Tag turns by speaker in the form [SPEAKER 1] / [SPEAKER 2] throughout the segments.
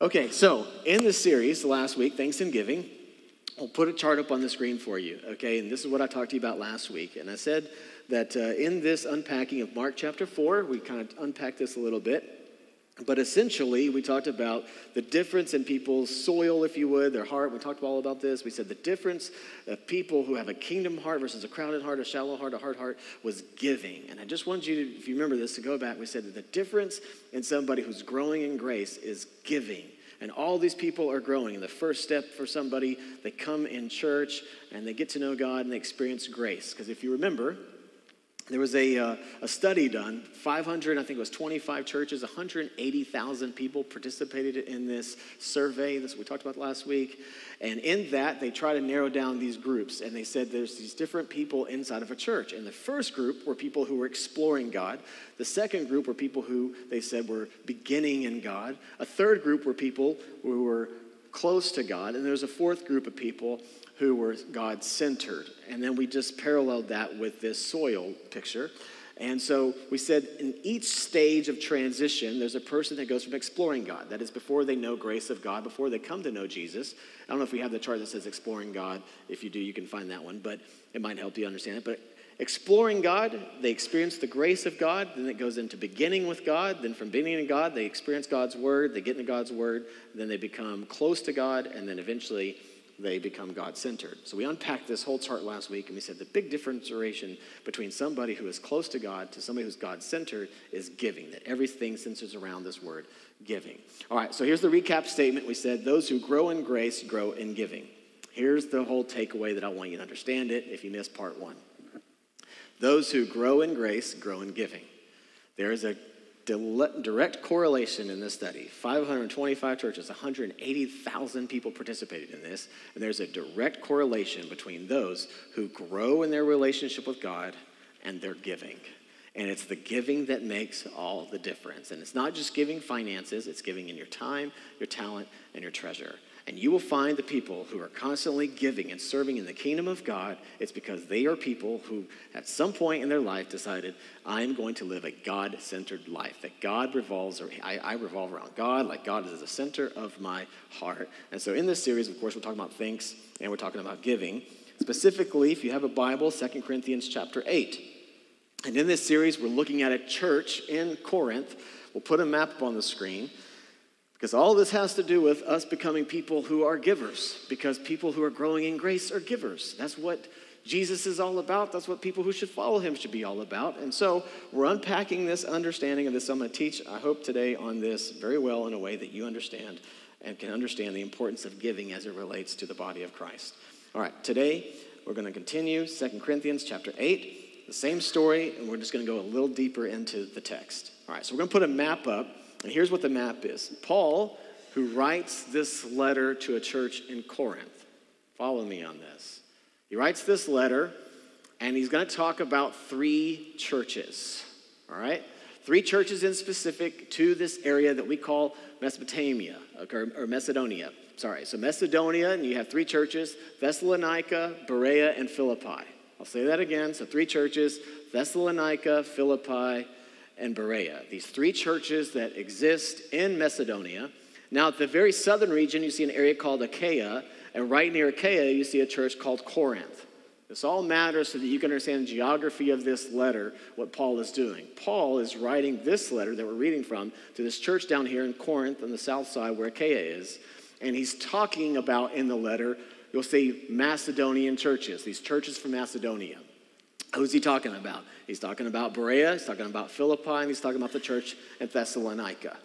[SPEAKER 1] Okay, so in this series last week, Thanksgiving, I'll put a chart up on the screen for you, okay? And this is what I talked to you about last week. And I said that uh, in this unpacking of Mark chapter 4, we kind of unpacked this a little bit. But essentially, we talked about the difference in people's soil, if you would, their heart. We talked all about this. We said the difference of people who have a kingdom heart versus a crowded heart, a shallow heart, a hard heart was giving. And I just want you to, if you remember this, to go back. We said that the difference in somebody who's growing in grace is giving. And all these people are growing. And the first step for somebody, they come in church and they get to know God and they experience grace. Because if you remember, there was a, uh, a study done 500 i think it was 25 churches 180000 people participated in this survey this we talked about last week. And in that they try to narrow down these groups and they said there's these different people inside of a church. And the first group were people who were exploring god. The second group were people who they said were beginning in god. A third group were people who were close to god. And there's a fourth group of people who were God centered. And then we just paralleled that with this soil picture. And so we said in each stage of transition, there's a person that goes from exploring God. That is before they know grace of God, before they come to know Jesus. I don't know if we have the chart that says exploring God. If you do, you can find that one, but it might help you understand it. But exploring God, they experience the grace of God. Then it goes into beginning with God. Then from beginning in God, they experience God's word. They get into God's word. Then they become close to God. And then eventually they become God centered. So we unpacked this whole chart last week and we said the big differentiation between somebody who is close to God to somebody who's God centered is giving, that everything centers around this word giving. All right, so here's the recap statement. We said those who grow in grace grow in giving. Here's the whole takeaway that I want you to understand it if you missed part one. Those who grow in grace grow in giving. There is a direct correlation in this study. 525 churches 180000 people participated in this and there's a direct correlation between those who grow in their relationship with god and their giving. And it's the giving that makes all the difference. And it's not just giving finances it's giving in your time your talent and your treasure and you will find the people who are constantly giving and serving in the kingdom of God. It's because they are people who, at some point in their life, decided, I'm going to live a God centered life. That God revolves, or I, I, revolve around God, like God is the center of my heart. And so, in this series, of course, we're talking about thanks and we're talking about giving. Specifically, if you have a Bible, 2 Corinthians chapter 8. And in this series, we're looking at a church in Corinth. We'll put a map up on the screen. Because all this has to do with us becoming people who are givers, because people who are growing in grace are givers. That's what Jesus is all about. That's what people who should follow him should be all about. And so we're unpacking this understanding of this. I'm going to teach, I hope, today on this very well in a way that you understand and can understand the importance of giving as it relates to the body of Christ. All right, today we're going to continue 2 Corinthians chapter 8, the same story, and we're just going to go a little deeper into the text. All right, so we're going to put a map up and here's what the map is Paul, who writes this letter to a church in Corinth, follow me on this. He writes this letter, and he's going to talk about three churches, all right? Three churches in specific to this area that we call Mesopotamia, or, Macedonia. Sorry, so Macedonia, and you have three churches Thessalonica, Berea, and Philippi. I'll say that again. So, three churches Thessalonica, Philippi, and Berea, these three churches that exist in Macedonia. Now, at the very southern region, you see an area called Achaia, and right near Achaia, you see a church called Corinth. This all matters so that you can understand the geography of this letter, what Paul is doing. Paul is writing this letter that we're reading from to this church down here in Corinth on the south side where Achaia is. And he's talking about in the letter, you'll see Macedonian churches, these churches from Macedonia. Who's he talking about? He's talking about Berea, he's talking about Philippi, and he's talking about the church at Thessalonica.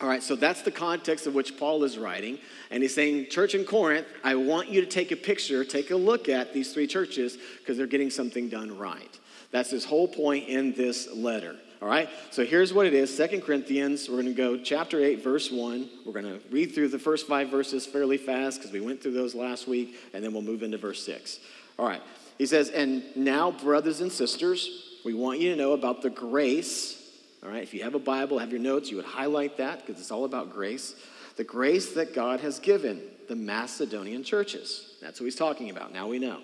[SPEAKER 1] All right, so that's the context of which Paul is writing. And he's saying, Church in Corinth, I want you to take a picture, take a look at these three churches because they're getting something done right. That's his whole point in this letter. All right, so here's what it is Second Corinthians, we're going to go chapter 8, verse 1. We're going to read through the first five verses fairly fast because we went through those last week, and then we'll move into verse 6. All right, he says, And now, brothers and sisters, we want you to know about the grace. All right, if you have a Bible, have your notes, you would highlight that because it's all about grace. The grace that God has given the Macedonian churches. That's what he's talking about. Now we know.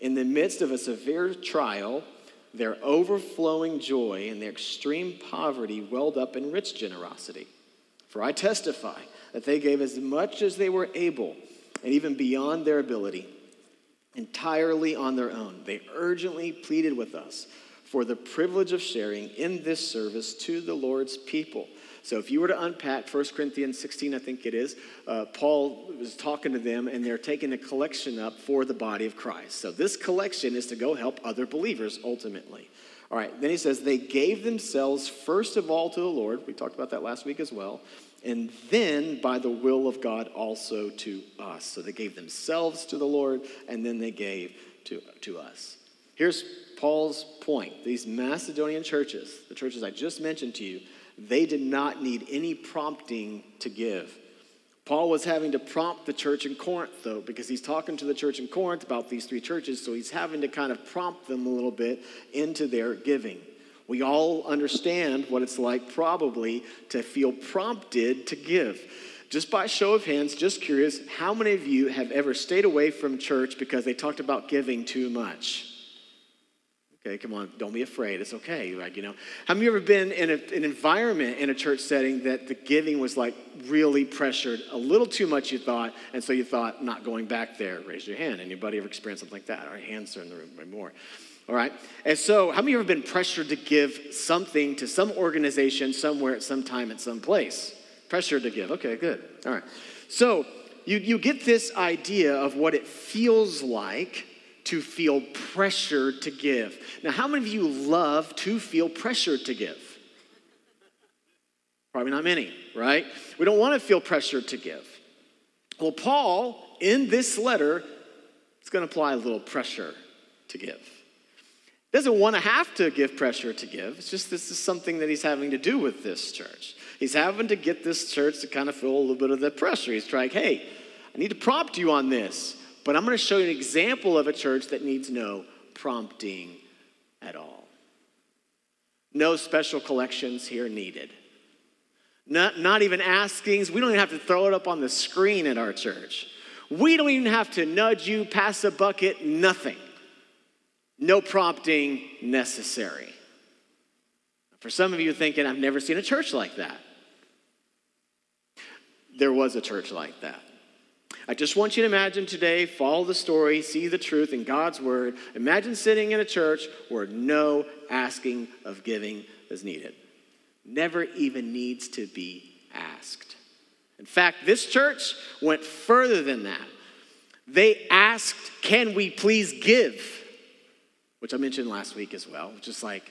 [SPEAKER 1] In the midst of a severe trial, their overflowing joy and their extreme poverty welled up in rich generosity. For I testify that they gave as much as they were able, and even beyond their ability, entirely on their own. They urgently pleaded with us for the privilege of sharing in this service to the Lord's people. So if you were to unpack 1 Corinthians 16, I think it is, uh, Paul was talking to them and they're taking a collection up for the body of Christ. So this collection is to go help other believers ultimately. All right, then he says, they gave themselves first of all to the Lord. We talked about that last week as well. And then by the will of God also to us. So they gave themselves to the Lord and then they gave to, to us. Here's Paul's point. These Macedonian churches, the churches I just mentioned to you, they did not need any prompting to give. Paul was having to prompt the church in Corinth, though, because he's talking to the church in Corinth about these three churches, so he's having to kind of prompt them a little bit into their giving. We all understand what it's like, probably, to feel prompted to give. Just by show of hands, just curious, how many of you have ever stayed away from church because they talked about giving too much? Okay, come on, don't be afraid. It's okay. Like, you know, have you ever been in a, an environment in a church setting that the giving was like really pressured, a little too much, you thought, and so you thought not going back there? Raise your hand. Anybody ever experienced something like that? Our hands are in the room more. All right. And so, how many of you ever been pressured to give something to some organization somewhere at some time at some place? Pressured to give. Okay, good. All right. So, you, you get this idea of what it feels like to feel pressured to give. Now, how many of you love to feel pressured to give? Probably not many, right? We don't want to feel pressured to give. Well, Paul, in this letter, is going to apply a little pressure to give. Doesn't want to have to give pressure to give. It's just this is something that he's having to do with this church. He's having to get this church to kind of feel a little bit of the pressure. He's like, hey, I need to prompt you on this. But I'm going to show you an example of a church that needs no prompting at all. No special collections here needed. Not, not even askings. We don't even have to throw it up on the screen at our church. We don't even have to nudge you, pass a bucket, nothing. No prompting necessary. For some of you thinking, I've never seen a church like that. There was a church like that. I just want you to imagine today, follow the story, see the truth in God's word. Imagine sitting in a church where no asking of giving is needed. Never even needs to be asked. In fact, this church went further than that. They asked, Can we please give? Which I mentioned last week as well, just like,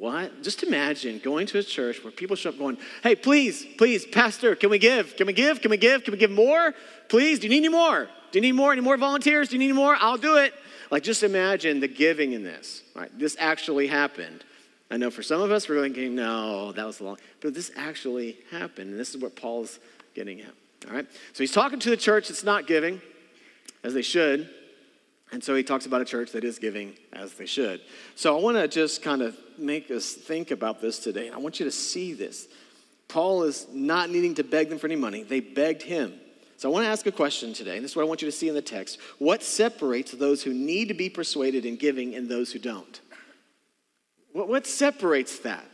[SPEAKER 1] what? Just imagine going to a church where people show up going, hey, please, please, Pastor, can we give? Can we give? Can we give? Can we give more? Please, do you need any more? Do you need more? Any more volunteers? Do you need any more? I'll do it. Like, just imagine the giving in this. Right? This actually happened. I know for some of us, we're thinking, no, that was long. But this actually happened. And this is what Paul's getting at. All right? So he's talking to the church that's not giving, as they should. And so he talks about a church that is giving as they should. So I want to just kind of make us think about this today. I want you to see this. Paul is not needing to beg them for any money, they begged him. So I want to ask a question today, and this is what I want you to see in the text. What separates those who need to be persuaded in giving and those who don't? What, separates that?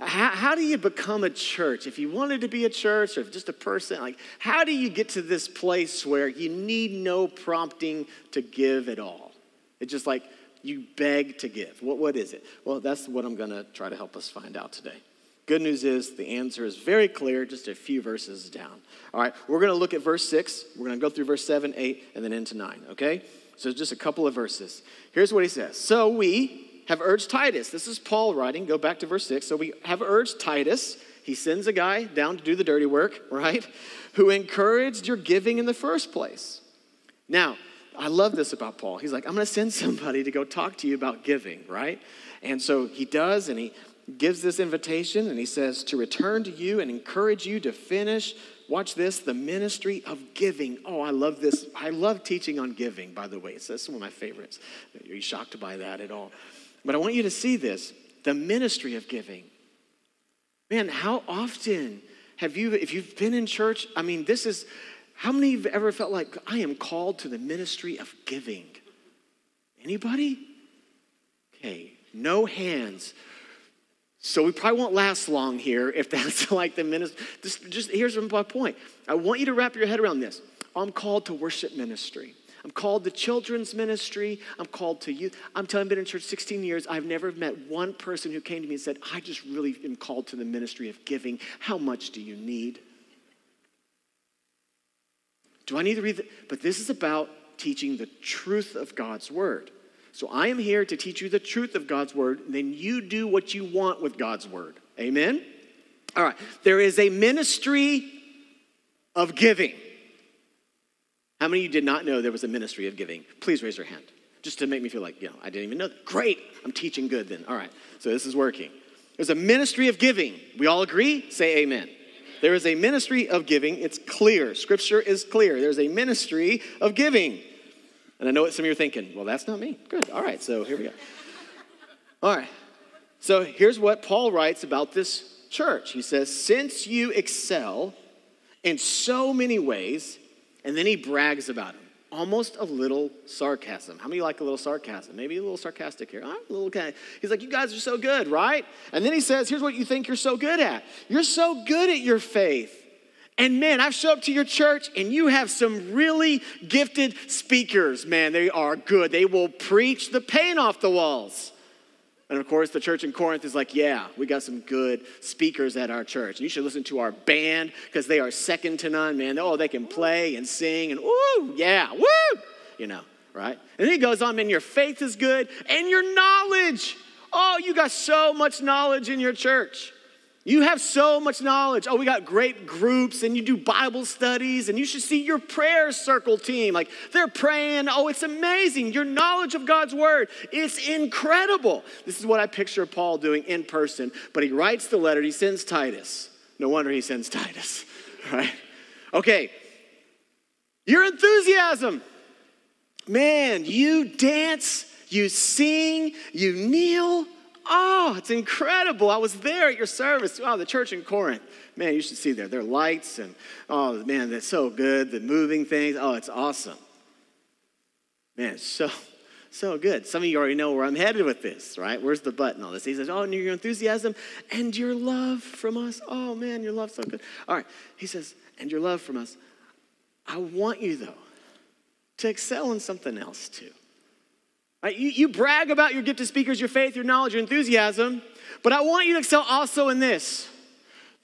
[SPEAKER 1] How, how, do you become a church? If you wanted to be a church or just a person, like how do you get to this place where you need no prompting to give at all? It's just like you beg to give. What, what is it? Well, that's what I'm going to try to help us find out today. Good news is the answer is very clear, just a few verses down. All right, we're going to look at verse 6. We're going to go through verse 7, 8, and then into 9, okay? So just a couple of verses. Here's what he says So we, have urged Titus. This is Paul writing. Go back to verse 6. So we have urged Titus. He sends a guy down to do the dirty work, right? Who encouraged your giving in the first place. Now, I love this about Paul. He's like, I'm going to send somebody to go talk to you about giving, right? And so he does, and he gives this invitation, and he says, to return to you and encourage you to finish watch this the ministry of giving oh i love this i love teaching on giving by the way so that's one of my favorites are you shocked by that at all but I want you to see this the ministry of giving. Man, how often have you, if you've been in church, I mean, this is, how many of you ever felt like I am called to the ministry of giving? Anybody? Okay, no hands. So we probably won't last long here if that's like the ministry. Just, just here's my point. I want you to wrap your head around this. I'm called to worship ministry. I'm called to children's ministry. I'm called to youth. I'm telling you, I've been in church 16 years. I've never met one person who came to me and said, I just really am called to the ministry of giving. How much do you need? Do I need to read? The, but this is about teaching the truth of God's word. So I am here to teach you the truth of God's word. Then you do what you want with God's word. Amen? All right. There is a ministry of giving. How many of you did not know there was a ministry of giving? Please raise your hand. Just to make me feel like, you know, I didn't even know that. Great. I'm teaching good then. All right. So this is working. There's a ministry of giving. We all agree? Say amen. There is a ministry of giving. It's clear. Scripture is clear. There's a ministry of giving. And I know what some of you are thinking. Well, that's not me. Good. All right. So here we go. All right. So here's what Paul writes about this church. He says, Since you excel in so many ways, and then he brags about him. Almost a little sarcasm. How many like a little sarcasm? Maybe a little sarcastic here. I'm a little kind he's like, you guys are so good, right? And then he says, here's what you think you're so good at. You're so good at your faith. And man, I've showed up to your church and you have some really gifted speakers. Man, they are good. They will preach the paint off the walls. And of course, the church in Corinth is like, yeah, we got some good speakers at our church. You should listen to our band because they are second to none, man. Oh, they can play and sing and woo, yeah, woo, you know, right? And then he goes on, man, your faith is good and your knowledge. Oh, you got so much knowledge in your church. You have so much knowledge. Oh, we got great groups and you do Bible studies and you should see your prayer circle team. Like they're praying. Oh, it's amazing. Your knowledge of God's word is incredible. This is what I picture Paul doing in person, but he writes the letter, he sends Titus. No wonder he sends Titus, right? Okay. Your enthusiasm. Man, you dance, you sing, you kneel Oh, it's incredible. I was there at your service. Wow, the church in Corinth. Man, you should see there. Their lights and, oh, man, that's so good. The moving things. Oh, it's awesome. Man, so, so good. Some of you already know where I'm headed with this, right? Where's the button on this? He says, Oh, and your enthusiasm and your love from us. Oh, man, your love's so good. All right. He says, And your love from us. I want you, though, to excel in something else, too. Right? You, you brag about your gifted speakers, your faith, your knowledge, your enthusiasm, but I want you to excel also in this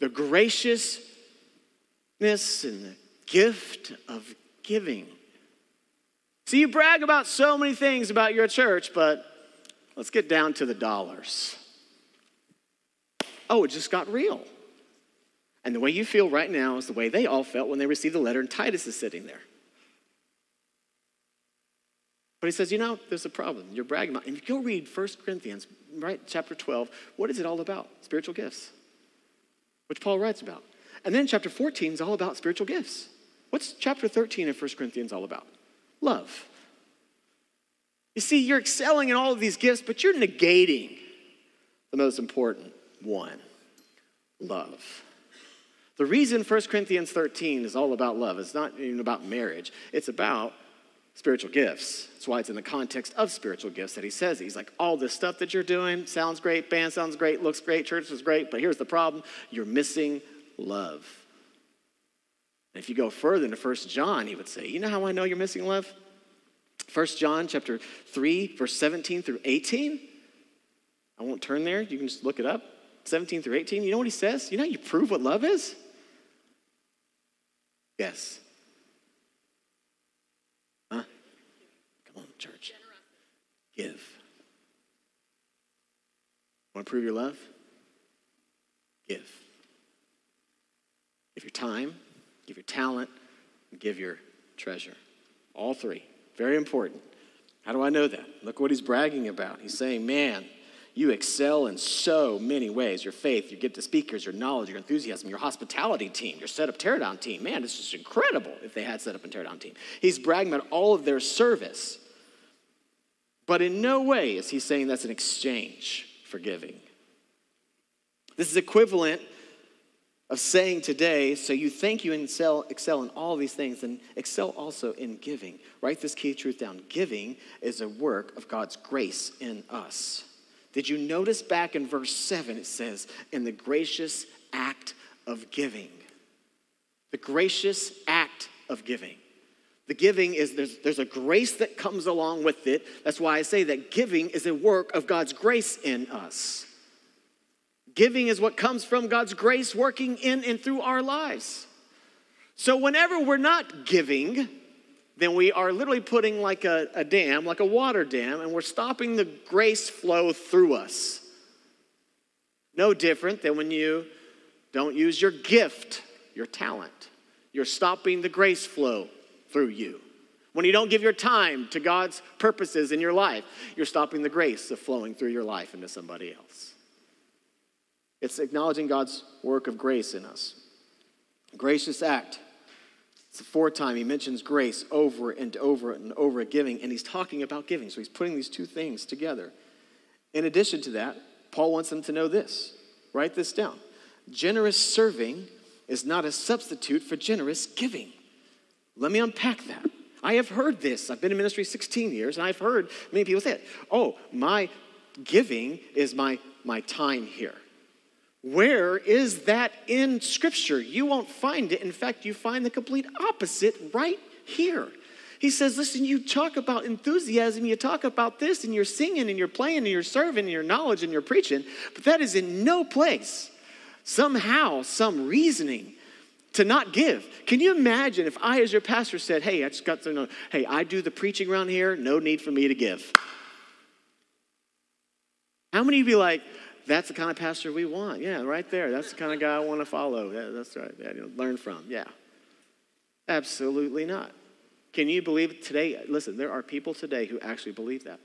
[SPEAKER 1] the graciousness and the gift of giving. See, you brag about so many things about your church, but let's get down to the dollars. Oh, it just got real. And the way you feel right now is the way they all felt when they received the letter, and Titus is sitting there. But he says, you know, there's a problem. You're bragging about. And if you go read 1 Corinthians, right, chapter 12, what is it all about? Spiritual gifts, which Paul writes about. And then chapter 14 is all about spiritual gifts. What's chapter 13 of 1 Corinthians all about? Love. You see, you're excelling in all of these gifts, but you're negating the most important one love. The reason 1 Corinthians 13 is all about love is not even about marriage, it's about spiritual gifts. That's why it's in the context of spiritual gifts that he says He's like, all this stuff that you're doing sounds great, band sounds great, looks great, church is great, but here's the problem you're missing love. And if you go further into First John, he would say, You know how I know you're missing love? First John chapter 3, verse 17 through 18. I won't turn there. You can just look it up. 17 through 18. You know what he says? You know you prove what love is? Yes. church. Give. Want to prove your love? Give. Give your time, give your talent, give your treasure. All three. Very important. How do I know that? Look what he's bragging about. He's saying, man, you excel in so many ways your faith, your gift to speakers, your knowledge, your enthusiasm, your hospitality team, your setup teardown team. Man, it's just incredible if they had set up and teardown team. He's bragging about all of their service. But in no way is he saying that's an exchange for giving. This is equivalent of saying today, so you think you excel, excel in all these things, and excel also in giving. Write this key truth down. Giving is a work of God's grace in us. Did you notice back in verse 7 it says, in the gracious act of giving? The gracious act of giving. The giving is there's, there's a grace that comes along with it. That's why I say that giving is a work of God's grace in us. Giving is what comes from God's grace working in and through our lives. So, whenever we're not giving, then we are literally putting like a, a dam, like a water dam, and we're stopping the grace flow through us. No different than when you don't use your gift, your talent. You're stopping the grace flow through you. When you don't give your time to God's purposes in your life, you're stopping the grace of flowing through your life into somebody else. It's acknowledging God's work of grace in us. Gracious act. It's the fourth time he mentions grace over and over and over giving, and he's talking about giving. So he's putting these two things together. In addition to that, Paul wants them to know this. Write this down. Generous serving is not a substitute for generous giving. Let me unpack that. I have heard this. I've been in ministry 16 years, and I've heard many people say it. Oh, my giving is my, my time here. Where is that in Scripture? You won't find it. In fact, you find the complete opposite right here. He says, Listen, you talk about enthusiasm, you talk about this, and you're singing, and you're playing, and you're serving, and your knowledge, and you're preaching, but that is in no place, somehow, some reasoning to not give. Can you imagine if I, as your pastor, said, Hey, I just got to know, hey, I do the preaching around here, no need for me to give? How many of you be like, that's the kind of pastor we want. Yeah, right there. That's the kind of guy I want to follow. Yeah, that's right. Yeah, you know, learn from. Yeah. Absolutely not. Can you believe today? Listen, there are people today who actually believe that.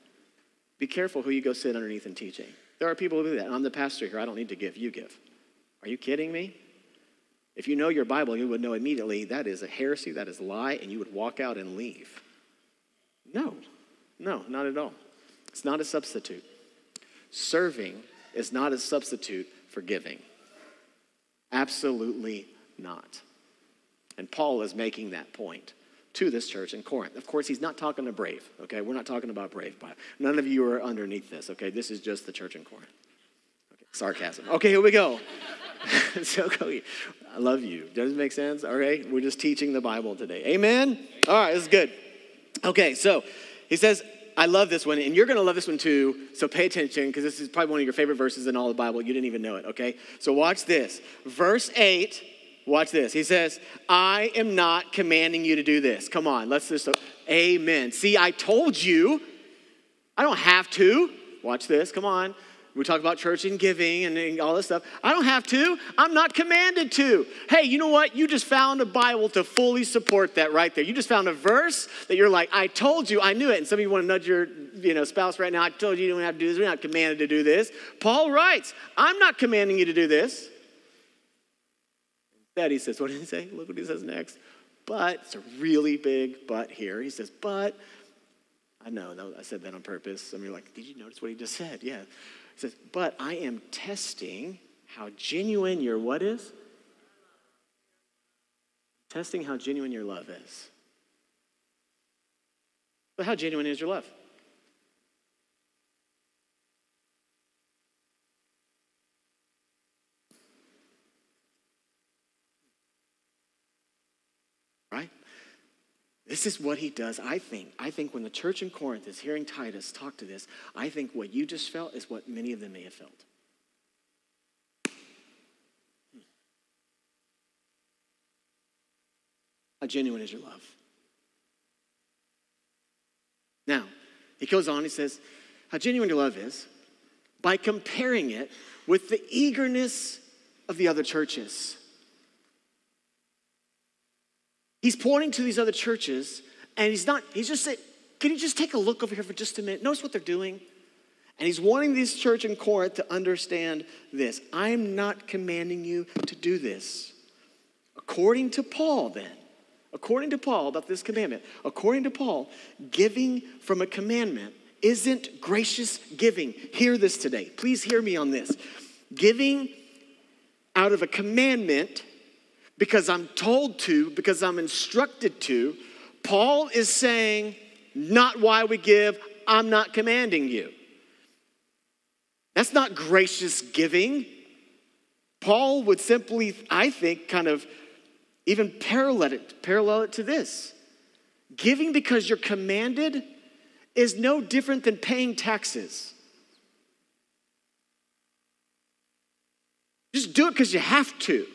[SPEAKER 1] Be careful who you go sit underneath and teaching. There are people who believe that. I'm the pastor here. I don't need to give. You give. Are you kidding me? If you know your Bible, you would know immediately that is a heresy, that is a lie, and you would walk out and leave. No, no, not at all. It's not a substitute. Serving is not a substitute for giving. Absolutely not. And Paul is making that point to this church in Corinth. Of course, he's not talking to Brave, okay? We're not talking about Brave. But none of you are underneath this, okay? This is just the church in Corinth. Okay, sarcasm. Okay, here we go. so I love you. Does it make sense? All right, we're just teaching the Bible today. Amen? All right, this is good. Okay, so he says, I love this one, and you're going to love this one too. So pay attention because this is probably one of your favorite verses in all the Bible. You didn't even know it, okay? So watch this. Verse 8, watch this. He says, I am not commanding you to do this. Come on, let's just, amen. See, I told you, I don't have to. Watch this, come on. We talk about church and giving and all this stuff. I don't have to. I'm not commanded to. Hey, you know what? You just found a Bible to fully support that right there. You just found a verse that you're like, I told you, I knew it. And some of you want to nudge your you know, spouse right now. I told you you don't have to do this. We're not commanded to do this. Paul writes, I'm not commanding you to do this. Instead, he says, what did he say? Look what he says next. But, it's a really big but here. He says, but, I know, I said that on purpose. Some of you are like, did you notice what he just said? Yeah says, But I am testing how genuine your what is? Testing how genuine your love is. But how genuine is your love? This is what he does, I think. I think when the church in Corinth is hearing Titus talk to this, I think what you just felt is what many of them may have felt. How genuine is your love? Now, he goes on, he says, How genuine your love is by comparing it with the eagerness of the other churches. He's pointing to these other churches, and he's not, he's just saying, can you just take a look over here for just a minute? Notice what they're doing. And he's wanting this church in Corinth to understand this. I'm not commanding you to do this. According to Paul, then, according to Paul about this commandment, according to Paul, giving from a commandment isn't gracious giving. Hear this today. Please hear me on this. Giving out of a commandment because I'm told to, because I'm instructed to. Paul is saying, not why we give, I'm not commanding you. That's not gracious giving. Paul would simply, I think, kind of even parallel it, parallel it to this. Giving because you're commanded is no different than paying taxes. Just do it because you have to.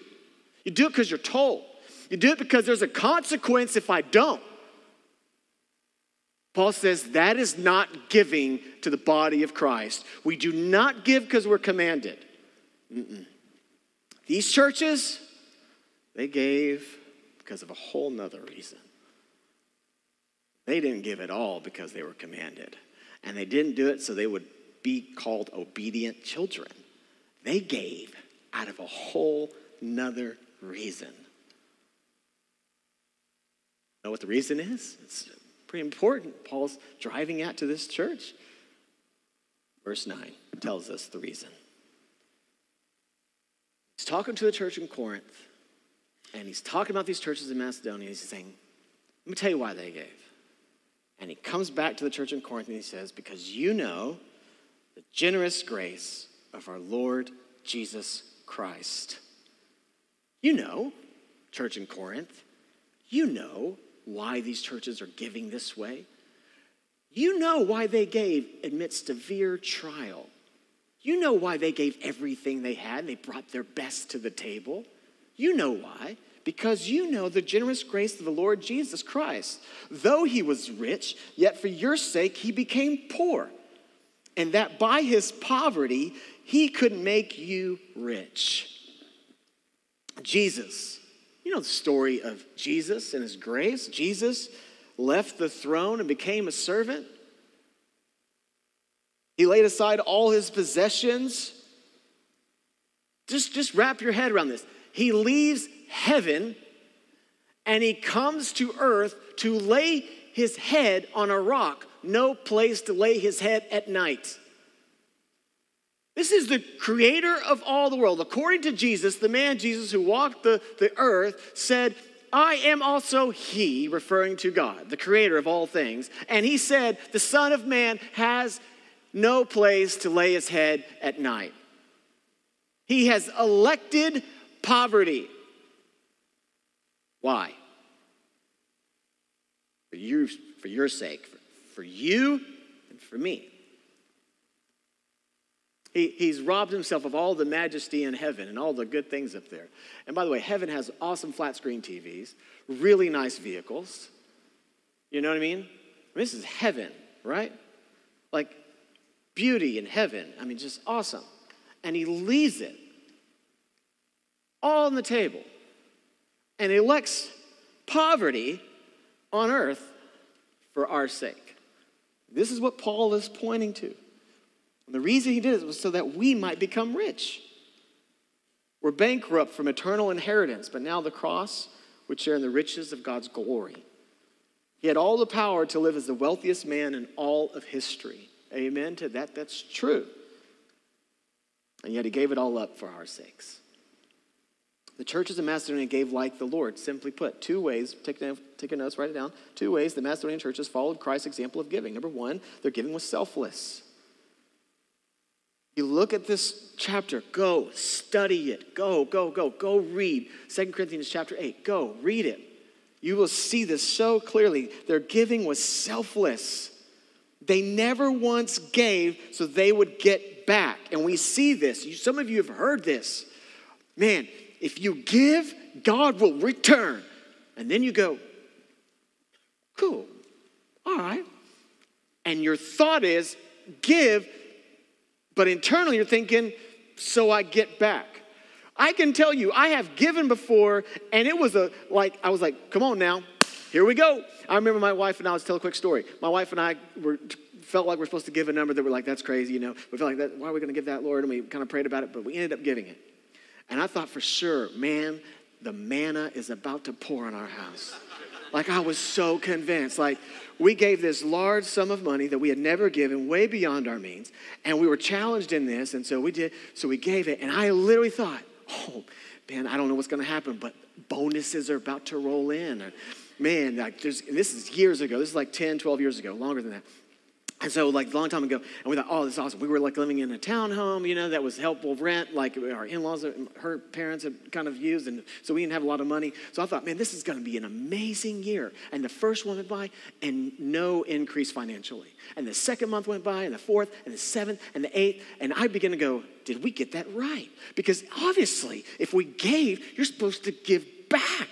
[SPEAKER 1] You do it because you're told. You do it because there's a consequence if I don't. Paul says that is not giving to the body of Christ. We do not give because we're commanded. Mm-mm. These churches, they gave because of a whole nother reason. They didn't give at all because they were commanded. And they didn't do it so they would be called obedient children. They gave out of a whole nother reason. Know what the reason is? It's pretty important. Paul's driving at to this church. Verse 9 tells us the reason. He's talking to the church in Corinth, and he's talking about these churches in Macedonia. He's saying, Let me tell you why they gave. And he comes back to the church in Corinth and he says, Because you know the generous grace of our Lord Jesus Christ. You know, church in Corinth, you know why these churches are giving this way. You know why they gave amidst severe trial. You know why they gave everything they had. They brought their best to the table. You know why. Because you know the generous grace of the Lord Jesus Christ. Though he was rich, yet for your sake he became poor. And that by his poverty he could make you rich. Jesus. You know the story of Jesus and his grace. Jesus left the throne and became a servant. He laid aside all his possessions. Just, just wrap your head around this. He leaves heaven and he comes to earth to lay his head on a rock, no place to lay his head at night. This is the creator of all the world. According to Jesus, the man Jesus who walked the, the earth said, I am also he, referring to God, the creator of all things. And he said, The Son of Man has no place to lay his head at night. He has elected poverty. Why? For you, for your sake, for, for you and for me. He, he's robbed himself of all the majesty in heaven and all the good things up there. And by the way, heaven has awesome flat screen TVs, really nice vehicles. You know what I mean? I mean this is heaven, right? Like beauty in heaven. I mean, just awesome. And he leaves it all on the table and elects poverty on earth for our sake. This is what Paul is pointing to. And the reason he did it was so that we might become rich. We're bankrupt from eternal inheritance, but now the cross would share in the riches of God's glory. He had all the power to live as the wealthiest man in all of history. Amen to that. That's true. And yet he gave it all up for our sakes. The churches of Macedonia gave like the Lord. Simply put, two ways, take, take a notes, write it down. Two ways the Macedonian churches followed Christ's example of giving. Number one, their giving was selfless. You look at this chapter, go study it. Go, go, go, go read 2 Corinthians chapter 8. Go read it. You will see this so clearly. Their giving was selfless. They never once gave so they would get back. And we see this. Some of you have heard this. Man, if you give, God will return. And then you go, cool, all right. And your thought is, give, but internally you're thinking, so I get back. I can tell you, I have given before, and it was a like, I was like, come on now, here we go. I remember my wife and I, let's tell a quick story. My wife and I were felt like we're supposed to give a number that we're like, that's crazy, you know. We felt like that, why are we to give that, Lord? And we kind of prayed about it, but we ended up giving it. And I thought for sure, man, the manna is about to pour on our house. Like I was so convinced. Like we gave this large sum of money that we had never given, way beyond our means, and we were challenged in this, and so we did. So we gave it, and I literally thought, oh man, I don't know what's going to happen, but bonuses are about to roll in. Man, like this is years ago. This is like 10, 12 years ago, longer than that. And so, like a long time ago, and we thought, oh, this is awesome. We were like living in a townhome, you know, that was helpful rent, like our in laws, uh, her parents had kind of used, and so we didn't have a lot of money. So I thought, man, this is going to be an amazing year. And the first one went by, and no increase financially. And the second month went by, and the fourth, and the seventh, and the eighth, and I began to go, did we get that right? Because obviously, if we gave, you're supposed to give back,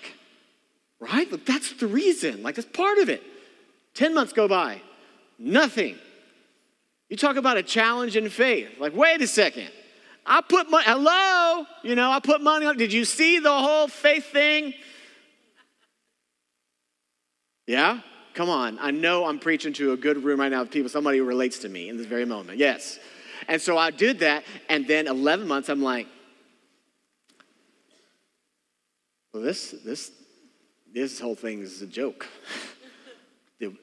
[SPEAKER 1] right? That's the reason. Like that's part of it. Ten months go by Nothing. You talk about a challenge in faith. Like, wait a second. I put money, hello, you know, I put money on. Did you see the whole faith thing? Yeah? Come on. I know I'm preaching to a good room right now of people, somebody who relates to me in this very moment. Yes. And so I did that, and then 11 months, I'm like, well, this, this, this whole thing is a joke.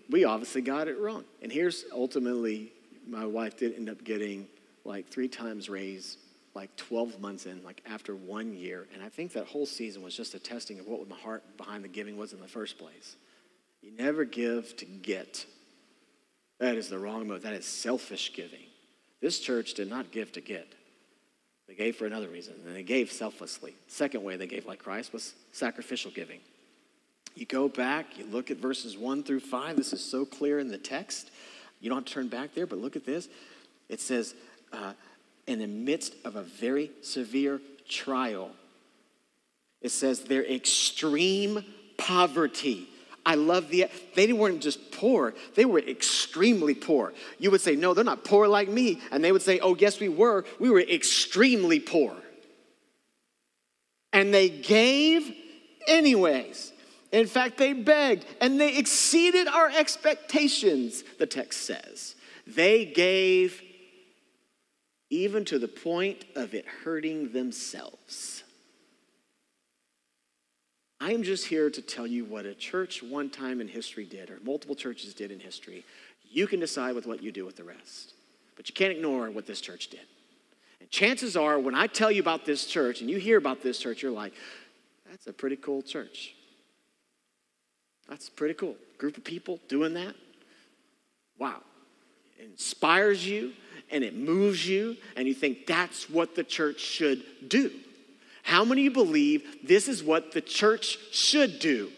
[SPEAKER 1] we obviously got it wrong. And here's ultimately, my wife did end up getting like three times raise, like 12 months in, like after one year. And I think that whole season was just a testing of what my heart behind the giving was in the first place. You never give to get. That is the wrong move. That is selfish giving. This church did not give to get. They gave for another reason, and they gave selflessly. Second way they gave like Christ was sacrificial giving. You go back, you look at verses 1 through 5. This is so clear in the text. You don't have to turn back there, but look at this. It says, uh, in the midst of a very severe trial, it says their extreme poverty. I love the, they weren't just poor, they were extremely poor. You would say, no, they're not poor like me. And they would say, oh, yes, we were. We were extremely poor. And they gave anyways. In fact, they begged and they exceeded our expectations, the text says. They gave even to the point of it hurting themselves. I am just here to tell you what a church one time in history did, or multiple churches did in history. You can decide with what you do with the rest. But you can't ignore what this church did. And chances are, when I tell you about this church and you hear about this church, you're like, that's a pretty cool church. That's pretty cool. Group of people doing that. Wow. It inspires you and it moves you, and you think that's what the church should do. How many you believe this is what the church should do?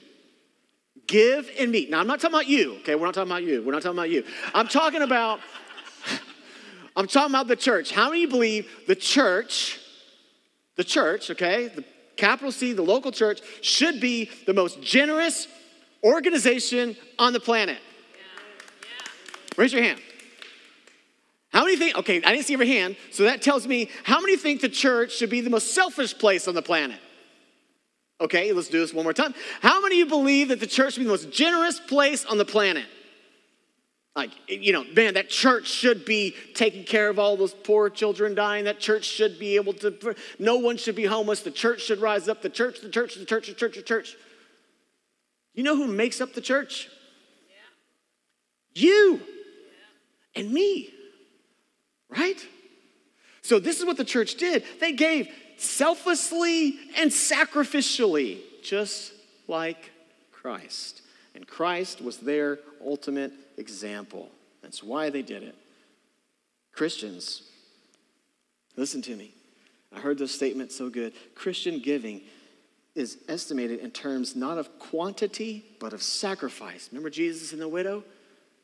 [SPEAKER 1] Give and meet. Now, I'm not talking about you, okay? We're not talking about you. We're not talking about you. I'm talking about, I'm talking about the church. How many believe the church, the church, okay, the capital C, the local church, should be the most generous, organization on the planet? Raise your hand. How many think, okay, I didn't see your hand, so that tells me how many think the church should be the most selfish place on the planet? Okay, let's do this one more time. How many of you believe that the church should be the most generous place on the planet? Like, you know, man, that church should be taking care of all those poor children dying. That church should be able to, no one should be homeless. The church should rise up. The church, the church, the church, the church, the church. You know who makes up the church? Yeah. You yeah. and me, right? So, this is what the church did. They gave selflessly and sacrificially, just like Christ. And Christ was their ultimate example. That's why they did it. Christians, listen to me. I heard this statement so good. Christian giving is estimated in terms not of quantity, but of sacrifice. Remember Jesus and the widow?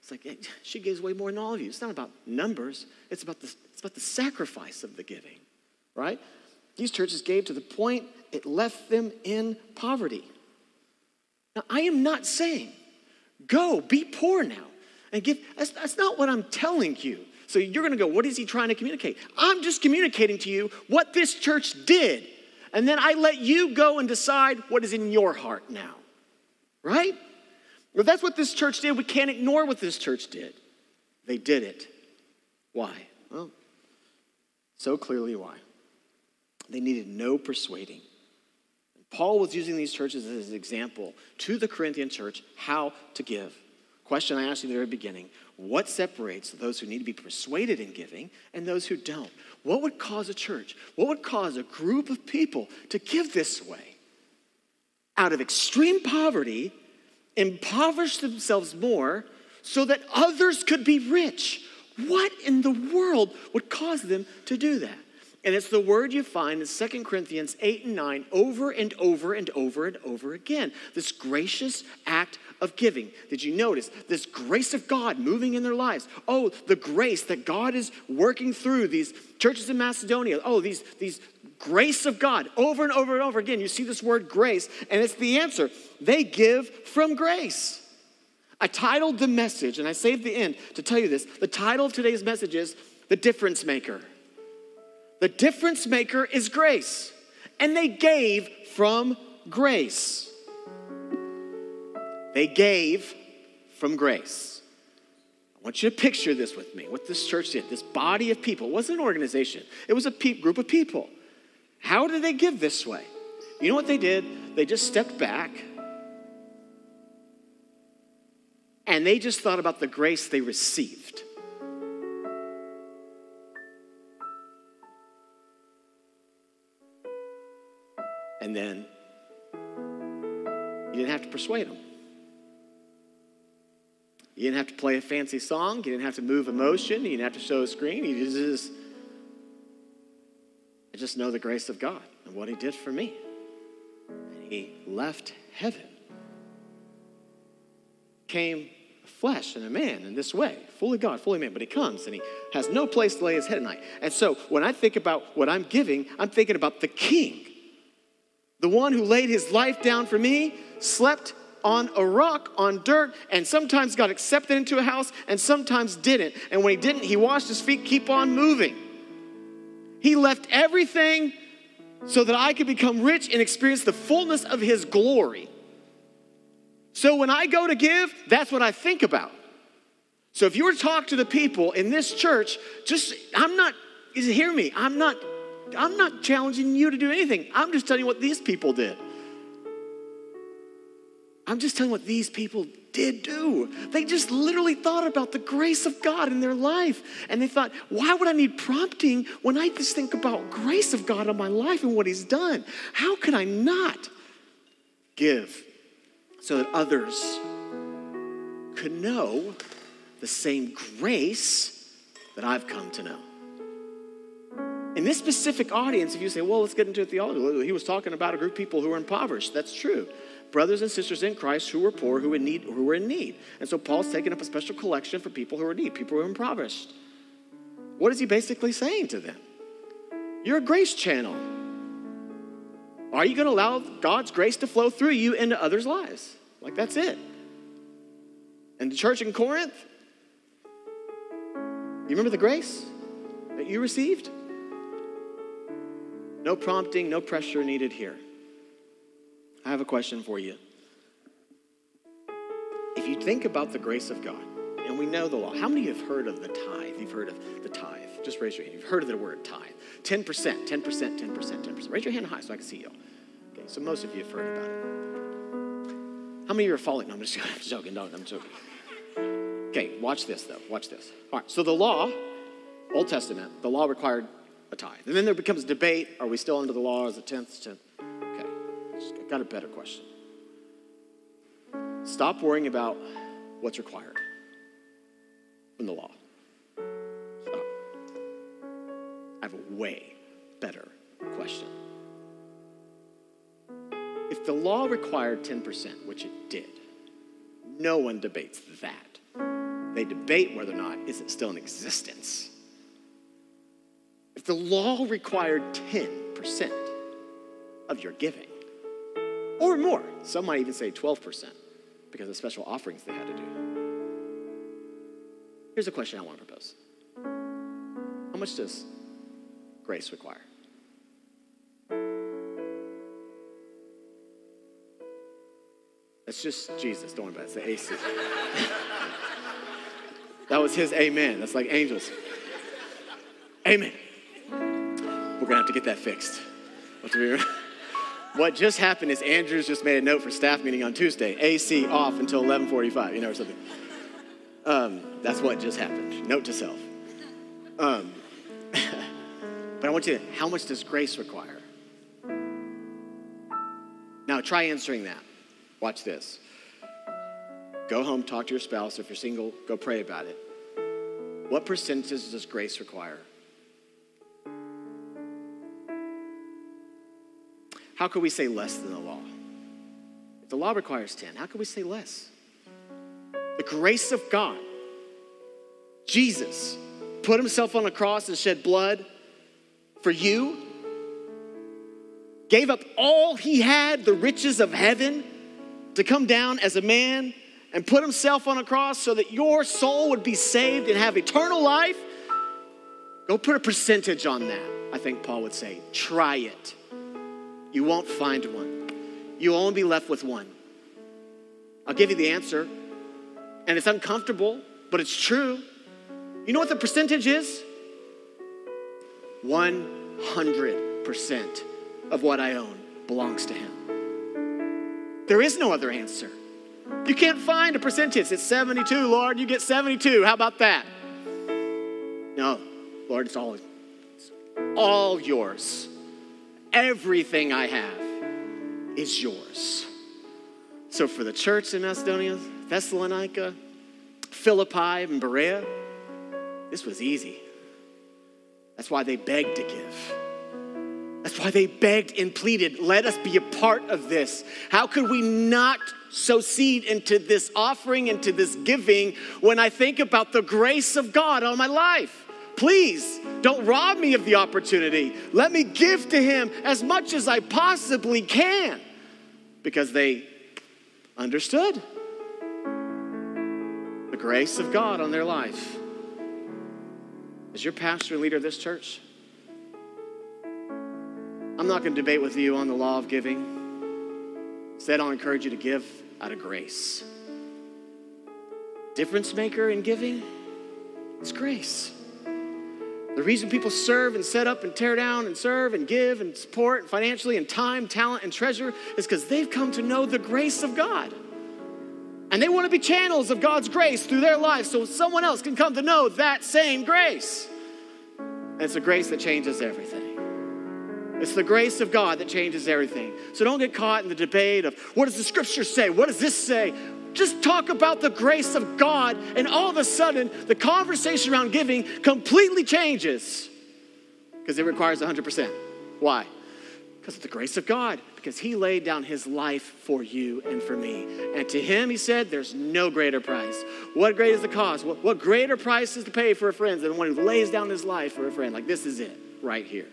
[SPEAKER 1] It's like eh, she gives way more than all of you. It's not about numbers, it's about, the, it's about the sacrifice of the giving, right? These churches gave to the point it left them in poverty. Now, I am not saying go, be poor now, and give. That's, that's not what I'm telling you. So you're going to go, what is he trying to communicate? I'm just communicating to you what this church did and then I let you go and decide what is in your heart now. Right? Well, that's what this church did. We can't ignore what this church did. They did it. Why? Well, so clearly why. They needed no persuading. Paul was using these churches as an example to the Corinthian church how to give. Question I asked you at the very beginning what separates those who need to be persuaded in giving and those who don't? What would cause a church, what would cause a group of people to give this way? Out of extreme poverty, impoverish themselves more so that others could be rich. What in the world would cause them to do that? And it's the word you find in 2 Corinthians 8 and 9 over and over and over and over again. This gracious act of giving. Did you notice this grace of God moving in their lives? Oh, the grace that God is working through these churches in Macedonia. Oh, these, these grace of God over and over and over again. You see this word grace, and it's the answer. They give from grace. I titled the message, and I saved the end to tell you this. The title of today's message is The Difference Maker. The difference maker is grace, and they gave from grace. They gave from grace. I want you to picture this with me, what this church did, this body of people. It wasn't an organization, it was a pe- group of people. How did they give this way? You know what they did? They just stepped back and they just thought about the grace they received. And then you didn't have to persuade them. You didn't have to play a fancy song. You didn't have to move emotion. You didn't have to show a screen. You just, I just know the grace of God and what He did for me. And He left heaven, came flesh and a man in this way, fully God, fully man. But He comes and He has no place to lay His head at night. And so when I think about what I'm giving, I'm thinking about the King, the one who laid His life down for me, slept on a rock, on dirt, and sometimes got accepted into a house and sometimes didn't. And when he didn't, he washed his feet, keep on moving. He left everything so that I could become rich and experience the fullness of his glory. So when I go to give, that's what I think about. So if you were to talk to the people in this church, just I'm not hear me. I'm not I'm not challenging you to do anything. I'm just telling you what these people did. I'm just telling you what these people did do. They just literally thought about the grace of God in their life. And they thought, why would I need prompting when I just think about grace of God in my life and what He's done? How could I not give so that others could know the same grace that I've come to know? In this specific audience, if you say, well, let's get into theology, he was talking about a group of people who were impoverished. That's true brothers and sisters in Christ who were poor, who, in need, who were in need. And so Paul's taking up a special collection for people who are in need, people who are impoverished. What is he basically saying to them? You're a grace channel. Are you going to allow God's grace to flow through you into others' lives? Like, that's it. And the church in Corinth, you remember the grace that you received? No prompting, no pressure needed here. I have a question for you. If you think about the grace of God, and we know the law, how many of you have heard of the tithe? You've heard of the tithe. Just raise your hand. You've heard of the word tithe. 10%, 10%, 10%, 10%. Raise your hand high so I can see you. Okay, so most of you have heard about it. How many of you are following? No, I'm just I'm joking. No, I'm joking. Okay, watch this though. Watch this. All right, so the law, Old Testament, the law required a tithe. And then there becomes debate are we still under the law as a tenth? tenth? got a better question. Stop worrying about what's required from the law. Stop. I have a way better question. If the law required 10%, which it did, no one debates that. They debate whether or not is it still in existence. The law required 10% of your giving, or more. Some might even say 12% because of special offerings they had to do. Here's a question I want to propose How much does grace require? That's just Jesus, don't worry about it. It's the AC. that was his amen. That's like angels. Amen. We're to have to get that fixed. What just happened is Andrews just made a note for staff meeting on Tuesday. AC off until 11:45, you know, or something. Um, that's what just happened. Note to self. Um, but I want you to, how much does grace require? Now try answering that. Watch this. Go home, talk to your spouse. If you're single, go pray about it. What percentage does grace require? How could we say less than the law? If the law requires 10, how could we say less? The grace of God, Jesus put himself on a cross and shed blood for you, gave up all he had, the riches of heaven, to come down as a man and put himself on a cross so that your soul would be saved and have eternal life. Go put a percentage on that, I think Paul would say. Try it. You won't find one. You'll only be left with one. I'll give you the answer. And it's uncomfortable, but it's true. You know what the percentage is? 100% of what I own belongs to Him. There is no other answer. You can't find a percentage. It's 72, Lord. You get 72. How about that? No, Lord, it's all, it's all yours. Everything I have is yours. So for the church in Macedonia, Thessalonica, Philippi, and Berea, this was easy. That's why they begged to give. That's why they begged and pleaded, let us be a part of this. How could we not sow seed into this offering, into this giving, when I think about the grace of God on my life? Please don't rob me of the opportunity. Let me give to Him as much as I possibly can because they understood the grace of God on their life. As your pastor and leader of this church, I'm not going to debate with you on the law of giving. Instead, I'll encourage you to give out of grace. Difference maker in giving is grace. The reason people serve and set up and tear down and serve and give and support financially and time, talent, and treasure is because they've come to know the grace of God. And they want to be channels of God's grace through their life so someone else can come to know that same grace. And it's a grace that changes everything. It's the grace of God that changes everything. So don't get caught in the debate of what does the scripture say? What does this say? Just talk about the grace of God, and all of a sudden, the conversation around giving completely changes because it requires 100%. Why? Because of the grace of God, because He laid down His life for you and for me. And to Him, He said, There's no greater price. What great is the cost? What, what greater price is to pay for a friend than one who lays down His life for a friend? Like, this is it right here.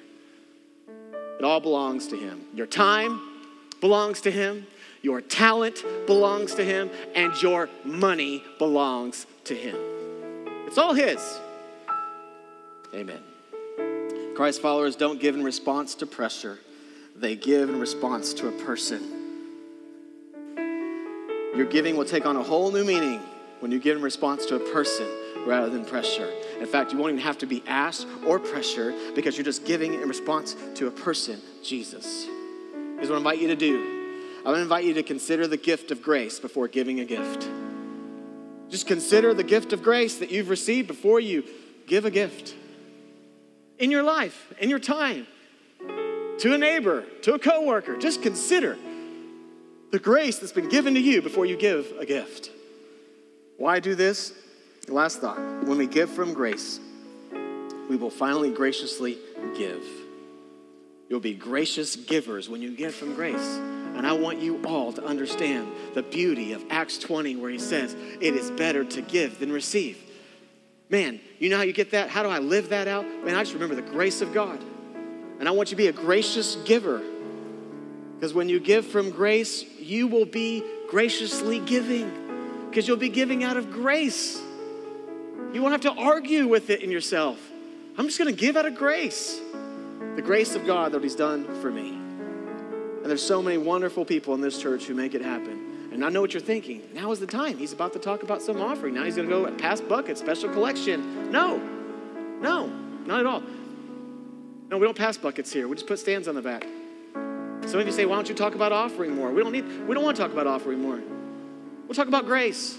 [SPEAKER 1] It all belongs to Him. Your time belongs to Him, your talent belongs to Him, and your money belongs to Him. It's all His. Amen. Christ followers don't give in response to pressure, they give in response to a person. Your giving will take on a whole new meaning when you give in response to a person rather than pressure. In fact, you won't even have to be asked or pressured because you're just giving in response to a person, Jesus. Is what I invite you to do I want to invite you to consider the gift of grace before giving a gift. Just consider the gift of grace that you've received before you give a gift. In your life, in your time, to a neighbor, to a coworker, just consider the grace that's been given to you before you give a gift. Why do this? Last thought when we give from grace, we will finally graciously give. You'll be gracious givers when you give from grace. And I want you all to understand the beauty of Acts 20, where he says, It is better to give than receive. Man, you know how you get that? How do I live that out? Man, I just remember the grace of God. And I want you to be a gracious giver. Because when you give from grace, you will be graciously giving. Because you'll be giving out of grace. You won't have to argue with it in yourself. I'm just going to give out of grace. The grace of God that He's done for me. And there's so many wonderful people in this church who make it happen. And I know what you're thinking. Now is the time. He's about to talk about some offering. Now he's going to go pass bucket, special collection. No, no, not at all. No, we don't pass buckets here. We just put stands on the back. Some of you say, why don't you talk about offering more? We don't need, we don't want to talk about offering more. We'll talk about grace.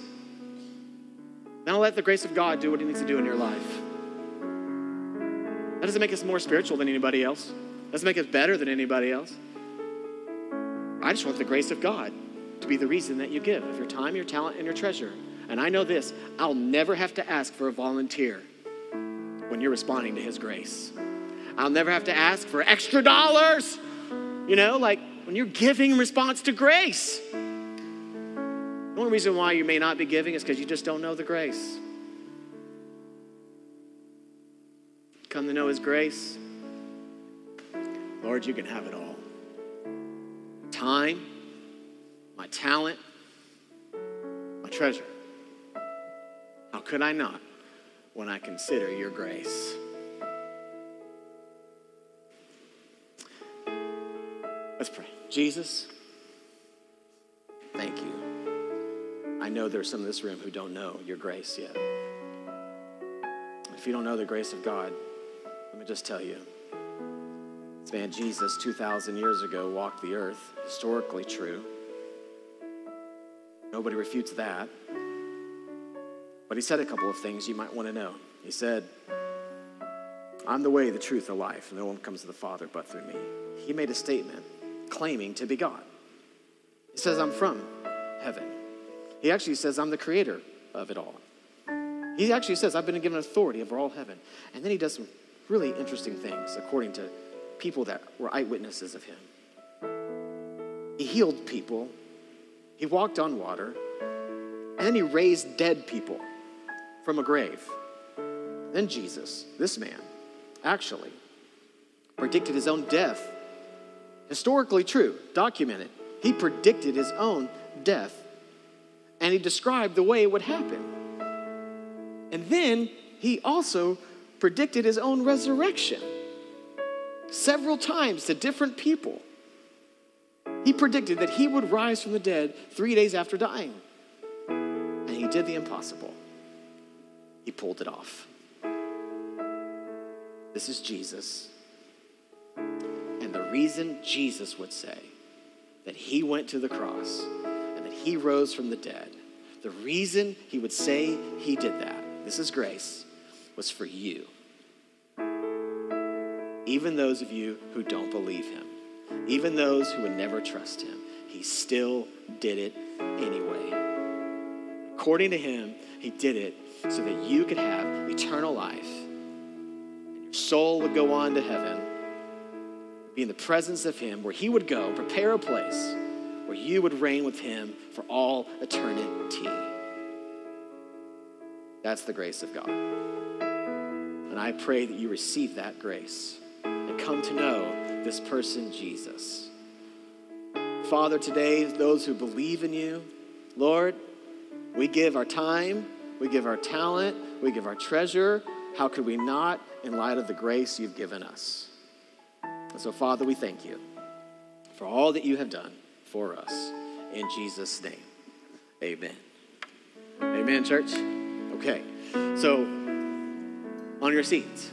[SPEAKER 1] Now let the grace of God do what He needs to do in your life. That doesn't make us more spiritual than anybody else. That doesn't make us better than anybody else. I just want the grace of God to be the reason that you give of your time, your talent, and your treasure. And I know this I'll never have to ask for a volunteer when you're responding to His grace. I'll never have to ask for extra dollars, you know, like when you're giving in response to grace. The only reason why you may not be giving is because you just don't know the grace. Come to know His grace. Lord, you can have it all time, my talent, my treasure. How could I not when I consider your grace? Let's pray. Jesus, thank you. I know there's some in this room who don't know your grace yet. If you don't know the grace of God, let me just tell you. This man Jesus, 2,000 years ago, walked the earth, historically true. Nobody refutes that. But he said a couple of things you might want to know. He said, I'm the way, the truth, the life. No one comes to the Father but through me. He made a statement claiming to be God. He says, I'm from heaven. He actually says, I'm the creator of it all. He actually says, I've been given authority over all heaven. And then he does some really interesting things according to people that were eyewitnesses of him. He healed people, he walked on water, and he raised dead people from a grave. Then Jesus, this man, actually predicted his own death. Historically true, documented. He predicted his own death and he described the way it would happen. And then he also predicted his own resurrection several times to different people. He predicted that he would rise from the dead three days after dying. And he did the impossible. He pulled it off. This is Jesus. And the reason Jesus would say that he went to the cross and that he rose from the dead, the reason he would say he did that, this is grace, was for you. Even those of you who don't believe him, even those who would never trust him, he still did it anyway. According to him, he did it so that you could have eternal life. Your soul would go on to heaven, be in the presence of him, where he would go, prepare a place where you would reign with him for all eternity. That's the grace of God. And I pray that you receive that grace come to know this person, Jesus. Father, today, those who believe in you, Lord, we give our time, we give our talent, we give our treasure. How could we not in light of the grace you've given us? And so, Father, we thank you for all that you have done for us. In Jesus' name, amen. Amen, church. Okay, so on your seats.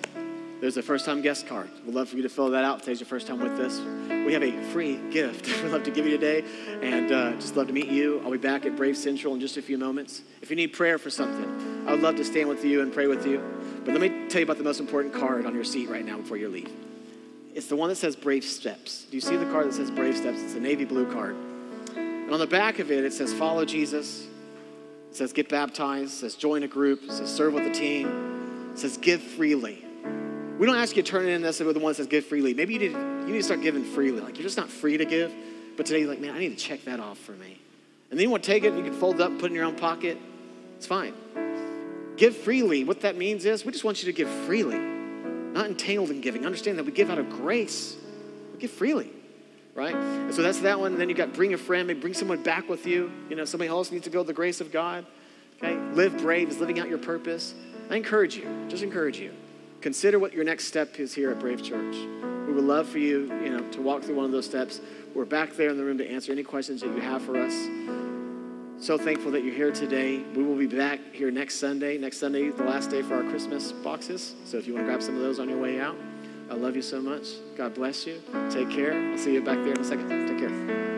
[SPEAKER 1] There's a first time guest card. We'd love for you to fill that out. Today's your first time with us. We have a free gift we'd love to give you today and uh, just love to meet you. I'll be back at Brave Central in just a few moments. If you need prayer for something, I would love to stand with you and pray with you. But let me tell you about the most important card on your seat right now before you leave. It's the one that says Brave Steps. Do you see the card that says Brave Steps? It's a navy blue card. And on the back of it, it says Follow Jesus. It says Get Baptized. It says Join a group. It says Serve with a team. It says Give freely. We don't ask you to turn in with the one that says give freely. Maybe you need, you need to start giving freely. Like you're just not free to give. But today you're like, man, I need to check that off for me. And then you want to take it and you can fold it up and put it in your own pocket. It's fine. Give freely. What that means is we just want you to give freely, not entangled in giving. Understand that we give out of grace. We give freely, right? And so that's that one. And then you got bring a friend, maybe bring someone back with you. You know, somebody else needs to go the grace of God. Okay? Live brave is living out your purpose. I encourage you, just encourage you consider what your next step is here at Brave Church. We would love for you, you know, to walk through one of those steps. We're back there in the room to answer any questions that you have for us. So thankful that you're here today. We will be back here next Sunday. Next Sunday, the last day for our Christmas boxes. So if you want to grab some of those on your way out, I love you so much. God bless you. Take care. I'll see you back there in a second. Take care.